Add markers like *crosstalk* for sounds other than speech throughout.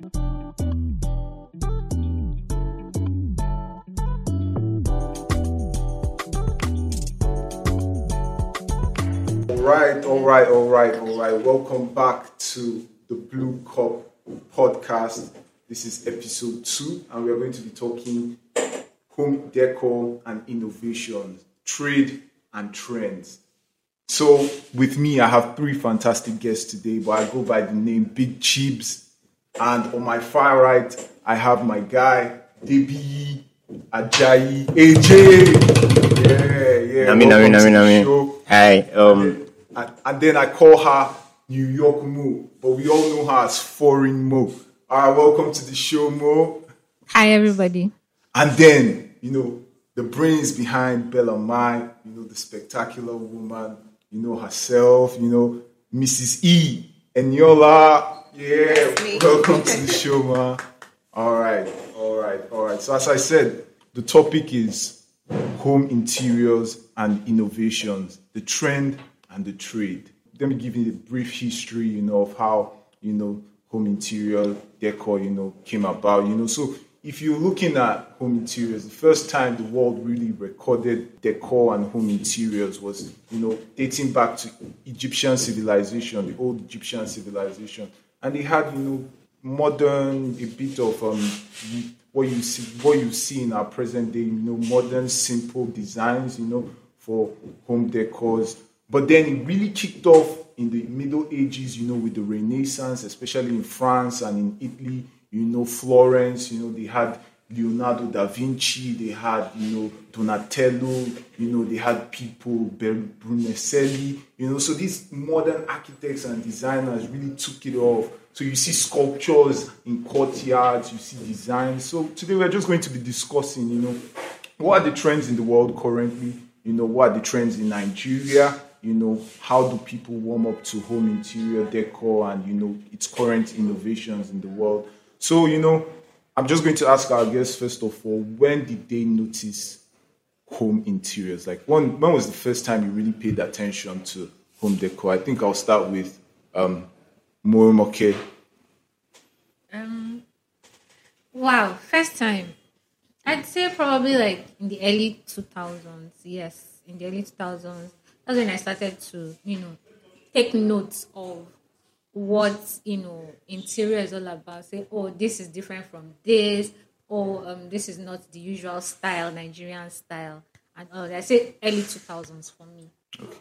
All right, all right, all right, all right. Welcome back to the Blu Cup podcast. This is episode two, and we are going to be talking home decor and innovation, trade and trends. So, with me, I have three fantastic guests today, but I go by the name Big Chibs. And on my far right, I have my guy, DB Ajayi AJ. Yeah, yeah. Nami, welcome nami, nami, nami. Hi. Um, And, and then I call her New York Mo, but we all know her as Foreign Mo. All right, welcome to the show, Mo. Hi, everybody. And then, you know, the brains behind Bellamai, you know, the spectacular woman, you know, herself, you know, Mrs. E. Eniola. Yeah, welcome to the show, man. All right, all right, all right. So, as I said, the topic is home interiors and innovations, the trend and the trade. Let me give you a brief history, you know, of how, you know, home interior decor, you know, came about, you know. So if you're looking at home interiors, the first time the world really recorded decor and home interiors was, you know, dating back to Egyptian civilization, the old Egyptian civilization. And they had, you know, modern, a bit of um, what you see, what you see in our present day, you know, modern, simple designs, you know, for home decors. But then it really kicked off in the Middle Ages, you know, with the Renaissance, especially in France and in Italy, you know, Florence, you know, they had Leonardo da Vinci, they had, you know, Donatello, you know, they had people, Brunelleschi, you know, so these modern architects and designers really took it off. So you see sculptures in courtyards, you see designs. So today we're just going to be discussing, you know, what are the trends in the world currently? You know, what are the trends in Nigeria? You know, how do people warm up to home interior decor and, you know, its current innovations in the world? So, you know, I'm just going to ask our guests first of all, when did they notice home interiors? Like, when, when was the first time you really paid attention to home decor? I think I'll start with um, Moke. Um, wow, first time. I'd say probably like in the early 2000s. Yes, in the early 2000s. That's when I started to, you know, take notes of what, you know, interior is all about. Say, oh, this is different from this. Oh, um, this is not the usual style, Nigerian style. And all that. I say early 2000s for me. Okay.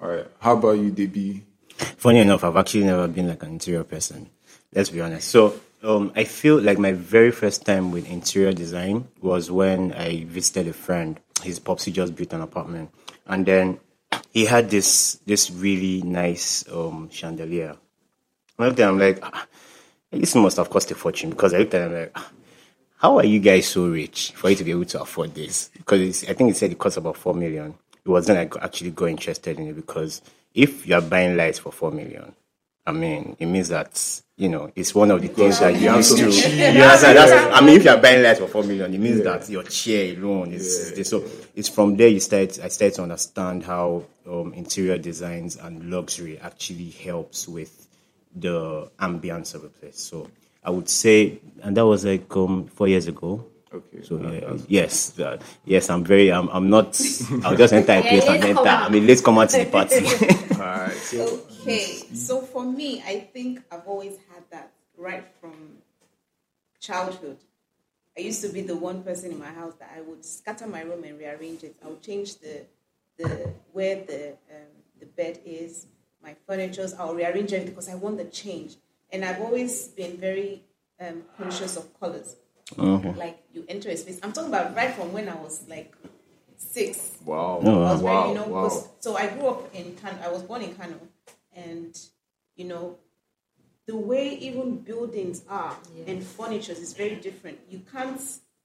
All right. How about you, DB? funny enough, I've actually never been like an interior person. Let's be honest. So um, I feel like my very first time with interior design was when I visited a friend. His popsy just built an apartment, and then he had this this really nice um, chandelier. I looked at him like, ah, this must have cost a fortune because I looked at him like, ah, how are you guys so rich for you to be able to afford this? Because it's, I think he said it cost about four million. It wasn't like actually got interested in it because if you are buying lights for four million, I mean, it means that you know it's one of the things that you have to. You understand? That's, I mean, if you are buying lights for four million, it means that your chair alone is, is. So it's from there you start. I start to understand how um, interior designs and luxury actually helps with the ambience of a place. So I would say, and that was like um, four years ago. Okay. So yeah, yes, uh, yes, I'm very. I'm. I'm not. I'll just enter a place and let's enter. I mean, let's come out to the party. *laughs* All right. So, Okay, so for me, I think I've always had that right from childhood. I used to be the one person in my house that I would scatter my room and rearrange it. I would change the the where the um, the bed is, my furnitures. I'll rearrange it because I want the change. And I've always been very um, conscious of colors. Okay. Like you enter a space. I'm talking about right from when I was like six. wow. Oh, I was wow. very, you know, wow. because- so I grew up in Kano. I was born in Kano, and you know, the way even buildings are and furniture is very different. You can't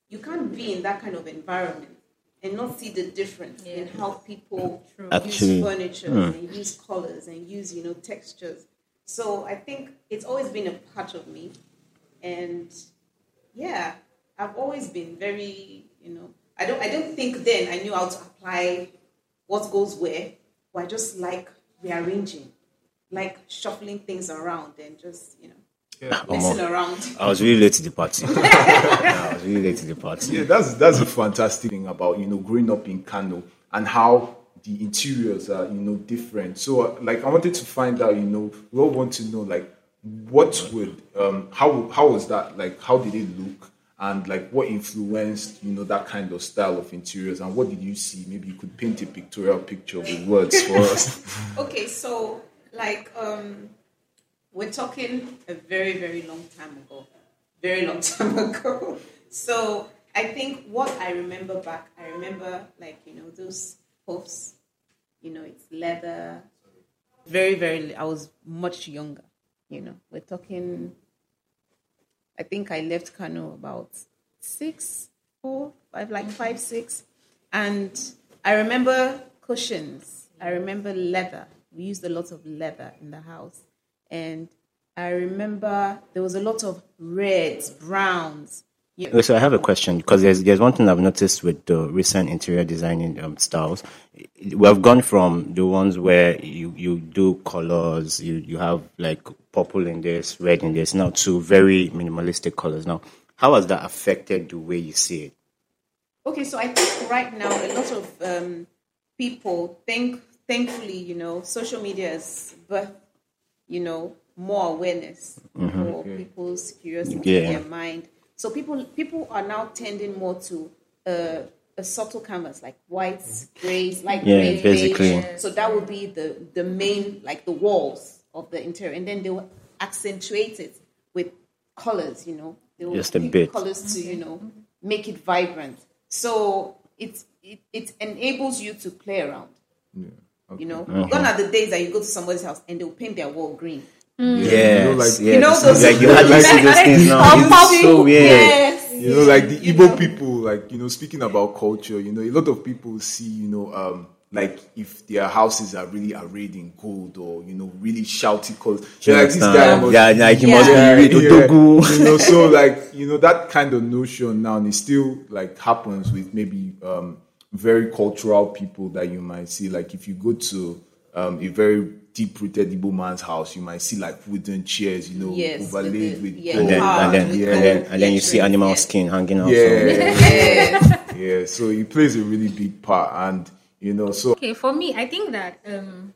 you can't be in that kind of environment and not see the difference in how people Actually, use furniture hmm. and use colors and use you know textures. So I think it's always been a part of me, and yeah, I've always been very, you know, I don't, I don't think then I knew how to apply what goes where, but I just like rearranging, like shuffling things around and just, you know. Messing around. I was really late to the party. *laughs* Yeah, I was really late to the party. Yeah, that's that's a fantastic thing about you know growing up in Kano and how the interiors are you know different. So uh, like I wanted to find out you know we all want to know like what would um how how was that like how did it look and like what influenced you know that kind of style of interiors and what did you see maybe you could paint a pictorial picture with words for us. *laughs* Okay, so like um, we're talking a very very long time ago, very long *laughs* time ago. So I think what I remember back, I remember like you know those puffs, you know it's leather. Very very, I was much younger. You know, we're talking. I think I left Kano about six, four, five, like five, six. And I remember cushions. I remember leather. We used a lot of leather in the house. And I remember there was a lot of reds, browns. You So I have a question because there's there's one thing I've noticed with the recent interior designing um, styles. We have gone from the ones where you, you do colors, you you have like purple in this, red in this, now to very minimalistic colors. Now, how has that affected the way you see it? Okay, so I think right now a lot of um, people think, thankfully, you know, social media has birthed, you know, more awareness for people's curiosity Yeah. in their mind. So people people are now tending more to uh, a subtle canvas like whites, grays, light Yeah, gray, basically. beige. So that would be the the main like the walls of the interior, and then they will accentuate it with colors. You know, they will Just a bit. colors to you know make it vibrant. So it it, it enables you to play around. You know, gone are the days that you go to somebody's house and they'll paint their wall green. Yes, know, like- yes. You know those- like you hardly see those things now. How It's so weird. Yes. you know, like the You Igbo know? people, like you know, speaking about culture, you know, a lot of people see, you know, um, like if their houses are really arrayed in gold or you know, really shouty colors. You They're like this guy must yeah, be- like he Yeah. must yeah, be really yeah. You know, so like you know that kind of notion now, and it still like happens with maybe um, very cultural people that you might see. Like if you go to um, a very deep-rooted Igbo man's house, you might see like wooden chairs, you know, Yes, overlaid the- with yeah, gold. And then, and then, with and then, and then you see animal yeah. skin hanging out. Yeah, somewhere. *laughs* Yeah. So it plays a really big part, and you know, so Okay, for me, I think that um,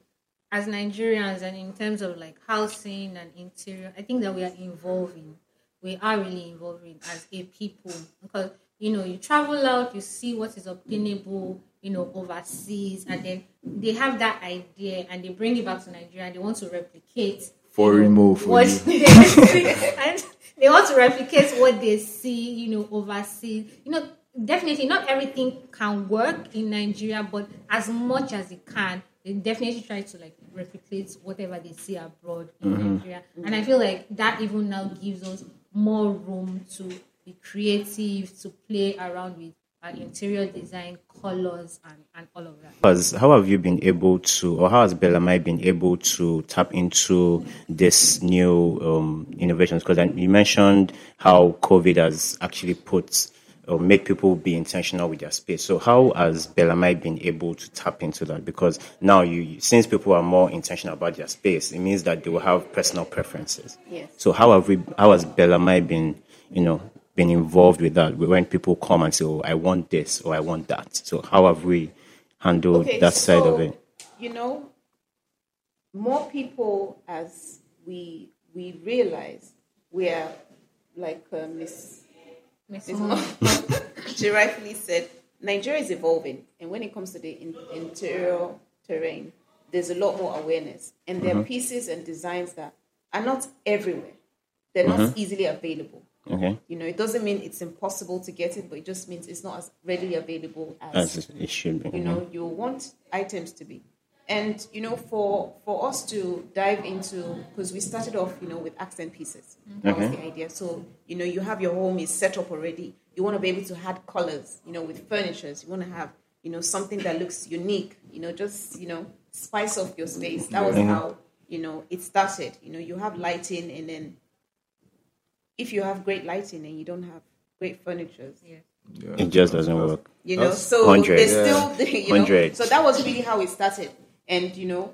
as Nigerians and in terms of like housing and interior, I think that we are evolving. We are really evolving as a people because you know you travel out, you see what is obtainable, you know, overseas, and then they have that idea and they bring it back to Nigeria. and They want to replicate Foreign move for what they *laughs* see, and they want to replicate what they see, you know, overseas. You know, definitely not everything can work in Nigeria, but as much as it can, they definitely try to like replicate whatever they see abroad in mm-hmm. Nigeria. And I feel like that even now gives us more room to be creative, to play around with our interior design, colors, and, and all of that. Because how have you been able to, or how has Bellamai been able to tap into this new um, innovations? Because you mentioned how COVID has actually put or make people be intentional with their space. So how has Bellamai been able to tap into that? Because now you, since people are more intentional about their space, it means that they will have personal preferences. Yes. So how have we, how has Bellamai been, you know, been involved with that when people come and say, "Oh, I want this" or "I want that"? So how have we handled that side of it? You know, more people as we we realize we are like uh, Miss Miss Miss Mo. Mo- *laughs* she rightfully said, Nigeria is evolving, and when it comes to the in, interior terrain, there's a lot more awareness, and there are pieces and designs that are not everywhere. They're not easily available. Okay, You know, it doesn't mean it's impossible to get it, but it just means it's not as readily available as as it should be. you know you want items to be. And you know for for us to dive into because we started off you know with accent pieces. Mm-hmm. That was the idea. So you know you have your home is set up already. You want to be able to add colors you know with furnitures. You want to have you know something that looks unique you know just you know spice up your space. That was mm-hmm. how you know it started. You know you have lighting and then if you have great lighting and you don't have great furnitures yeah. It just doesn't work. you know That's so 100. there's Yeah. still *laughs* you know Hundred. so that was really how it started and you know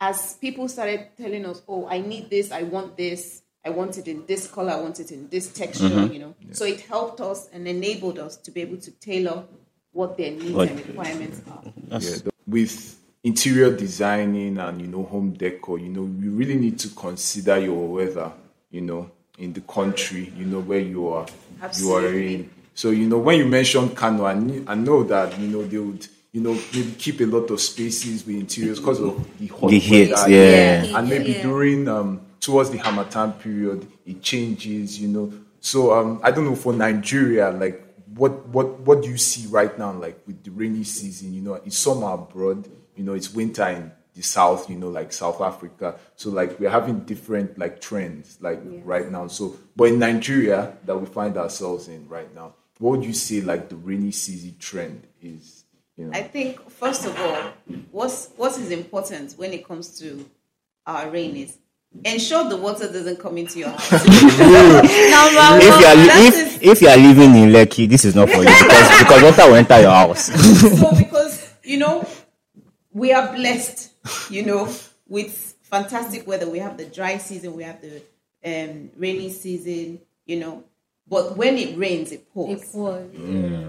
as people started telling us oh i need this i want this I want it in this color, I want it in this texture, Mm-hmm. you know. So it helped us and enabled us to be able to tailor what their needs What- and requirements are. Yeah, the- with interior designing and you know home decor, you know you really need to consider your weather, you know, in the country, you know where you are, you are in. So you know when you mentioned Kano, I, knew, I know that you know they would you know maybe keep a lot of spaces with interiors because of the hot The heat, weather, yeah. and maybe Yeah. during um towards the Harmattan period it changes, you know. So um I don't know for Nigeria like what what what do you see right now like with the rainy season you know it's summer abroad you know it's winter in the south you know like south africa so like we're having different like trends like right now so but in nigeria that we find ourselves in right now what would you say like the rainy season trend is you know I think first of all, what's what is important when it comes to our rain is ensure the water doesn't come into your house. *laughs* Number If you are that li- is- if, if you are living in Lekki, this is not for you because because water will enter your house. *laughs* so because you know we are blessed you know with fantastic weather we have the dry season we have the um, rainy season you know but when it rains it pours. It was.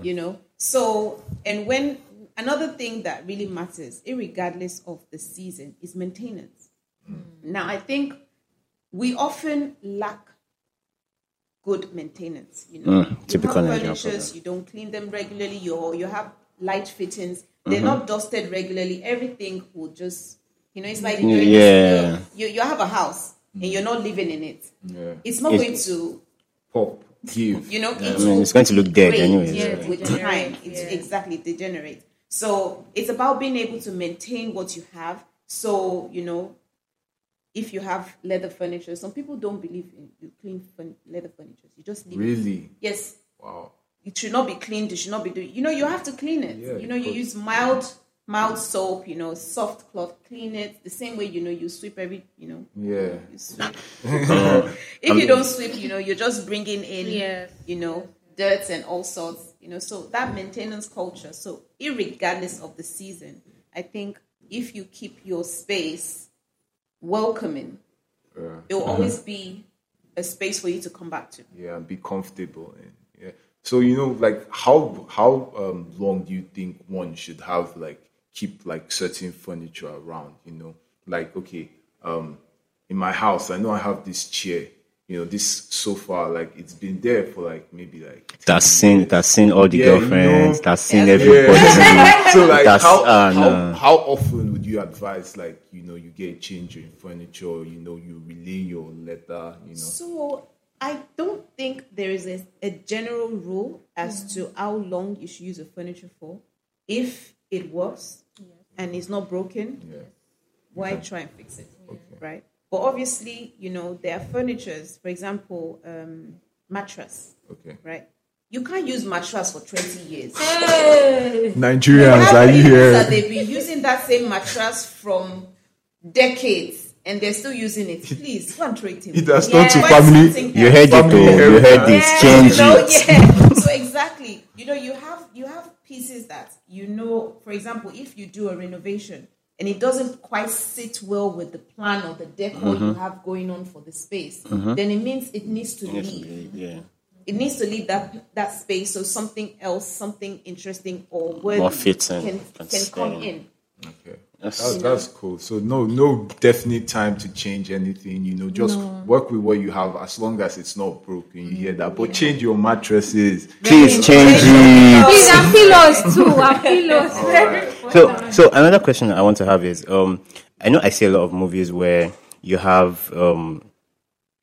you know? So and when another thing that really matters regardless of the season is maintenance. Now i think we often lack good maintenance you know? Mm, you typical have Nigerian furnitures you don't clean them regularly you you have light fittings they're mm-hmm. not dusted regularly. Everything will just you know it's like you're in a- you, you have a house and you're not living in it. Yeah. It's not It's- going to pop give. *laughs* You know, it I mean, it's going to look dead anyway, Yeah, with time. It's yeah. exactly degenerate. So it's about being able to maintain what you have. So you know, if you have leather furniture, some people don't believe in you clean furn- leather furniture. You just leave it. really? Yes, wow it should not be cleaned. It should not be doing. You know, you have to clean it. Yeah, you know, you use mild, mild soap. You know, soft cloth. Clean it the same way. You know, you sweep every. You know, yeah you sweep. *laughs* Uh, *laughs* if you don't sweep, you know, you're just bringing in, Yes. you know, dirt and all sorts, you know. So that maintenance culture. So, irregardless of the season, I think if you keep your space welcoming, it will always be a space for you to come back to. yeah and be comfortable and yeah so you know like how how um long do you think one should have like keep like certain furniture around you know like okay um in my house i know i have this chair you know this sofa like it's been there for like maybe like That's seen that's seen all the Yeah, you girlfriends, know. that's seen Yeah. *laughs* everybody. so like That's- how, uh, how, no. how often would you advise like you know you get a change in furniture or, you know you relay your letter you know So I don't think there is a, a general rule as to how long you should use a furniture for. If it works and it's not broken, yeah why try and fix it? Right? But obviously, you know, there are furnitures, for example, um, mattress, okay right? You can't use mattress for 20 years. nigerians are you here that they've been using that same mattress from decades and they're still using it. Please, go and throw it in. it has turned to family You else. heard it, Family oh, you heard heritage. this, change you know, it. yeah. *laughs* So exactly, you know, you have you have pieces that you know. For example, if you do a renovation and it doesn't quite sit well with the plan or the decor you mm-hmm. have going on for the space, mm-hmm. then it means it needs to leave. Yeah. It needs to leave that that space so something else, something interesting or worthy More fitting can can can come in. Okay. That's- That's, that's cool. So no no definite time to change anything, you know, just work with what you have as long as it's not broken. You hear that. But change your mattresses. Please change it. Please, and pillows too. And pillows. Very important. So, so another question I want to have is, um, I know I see a lot of movies where you have um,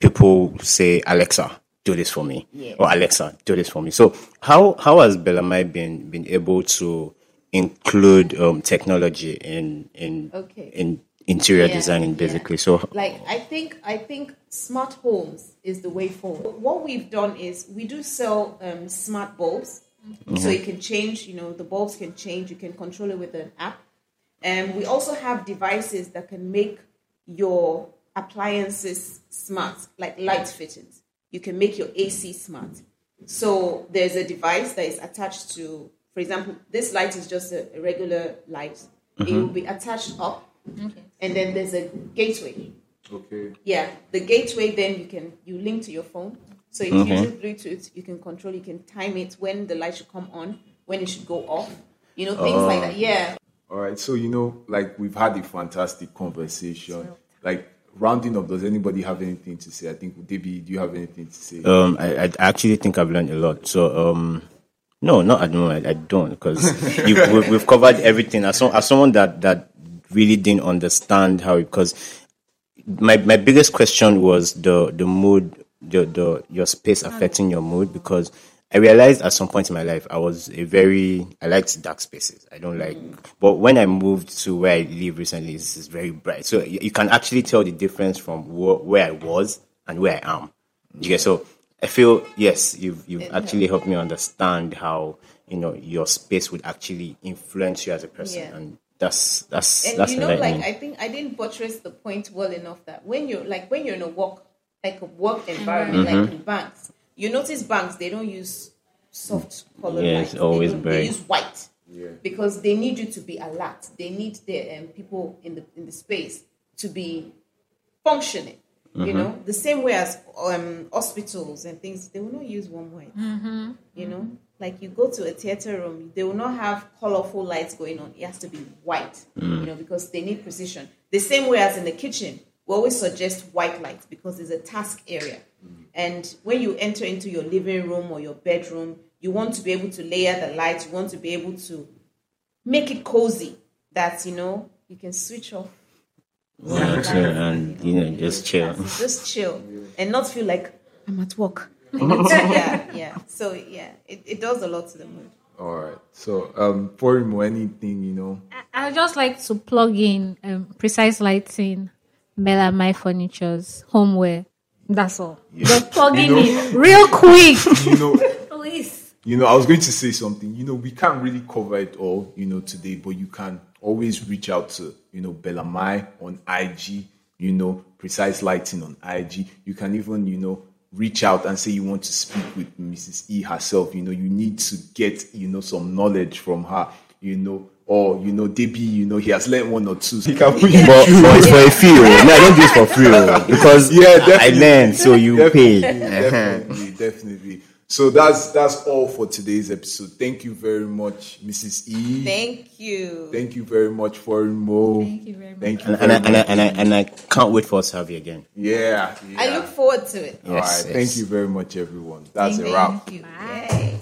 people say, "Alexa, do this for me," or "Alexa, do this for me." So, how how has Bellamai been been able to include um, technology in in Okay. in interior Yeah, designing, yeah. basically? So, like I think I think smart homes is the way forward. What we've done is we do sell um, smart bulbs, so you can change. You know, the bulbs can change. You can control it with an app, and we also have devices that can make your appliances smart, like light fittings. You can make your AC smart. So there's a device that is attached to, for example, this light is just a, a regular light. It will be attached up, and then there's a gateway. Okay. Yeah, the gateway then you can you link to your phone. So it uses Bluetooth. You can control. You can time it when the light should come on, when it should go off. You know things like that. Yeah. All right. So you know, like we've had a fantastic conversation. Like rounding up, does anybody have anything to say? I think Debbie, do you have anything to say? Um, I, I actually think I've learned a lot. So, um, no, not at the moment. I, don't because we've, we've covered everything. As, some, as someone that that really didn't understand how, because my my biggest question was the the mood, the the your space mm. affecting your mood because. I realized at some point in my life I was a very I liked dark spaces. I don't like, but when I moved to where I live recently, it's, it's very bright. So you, you can actually tell the difference from wh- where I was and where I am. You get so I feel yes, you've you've actually helped me understand how you know your space would actually influence you as a person, Yeah. and that's that's And that's you know, like. I think I didn't buttress the point well enough that when you're like when you're in a work like a work environment, Mm-hmm. like in banks, you notice banks they don't use soft color Yeah, lights. it's always they, they use white. Yeah. Because they need you to be alert. They need the um, people in the in the space to be functioning. You Mm-hmm. know, the same way as um, hospitals and things, they will not use one white. You know, like you go to a theater room, they will not have colorful lights going on. It has to be white, you know, because they need precision. The same way as in the kitchen, we always suggest white lights because it's a task area. And when you enter into your living room or your bedroom, you want to be able to layer the lights, you want to be able to make it cozy that, you know, you can switch off. Yeah, and you know just chill. Just chill and not feel like I'm at work. *laughs* yeah, yeah. So yeah, it, it does a lot to the mood. All right. So, um, for Porimo, anything you know? I just like to plug in um, precise lighting, Bellamai Furniture's homeware. That's all. Just plugging You know- in real quick, *laughs* You know, please. you know, I was going to say something. You know, we can't really cover it all, you know, today, but you can always reach out to, you know, Bellamai on IG, you know, precise lighting on IG. You can even, you know, reach out and say you want to speak with Mrs. E herself. You know, you need to get, you know, some knowledge from her, you know, or you know, Debbie, you know, he has learned one or two. He can *laughs* put you But, through. but it's for a fee. oh. *laughs* No, I don't do it for free oh, because Yeah, I- I definitely. learn, so you definitely, pay. definitely, uh-huh. definitely. So that's that's all for today's episode. Thank you very much, Mrs. E. Thank you. Thank you very much, Foreign Mo. Thank you very much. Thank you. And, and, I, and, I, and, I, and I can't wait for us to have you again. yeah, yeah. I look forward to it. All right. Yes, Thank yes. you very much, everyone. That's a Thank wrap. you. Yeah.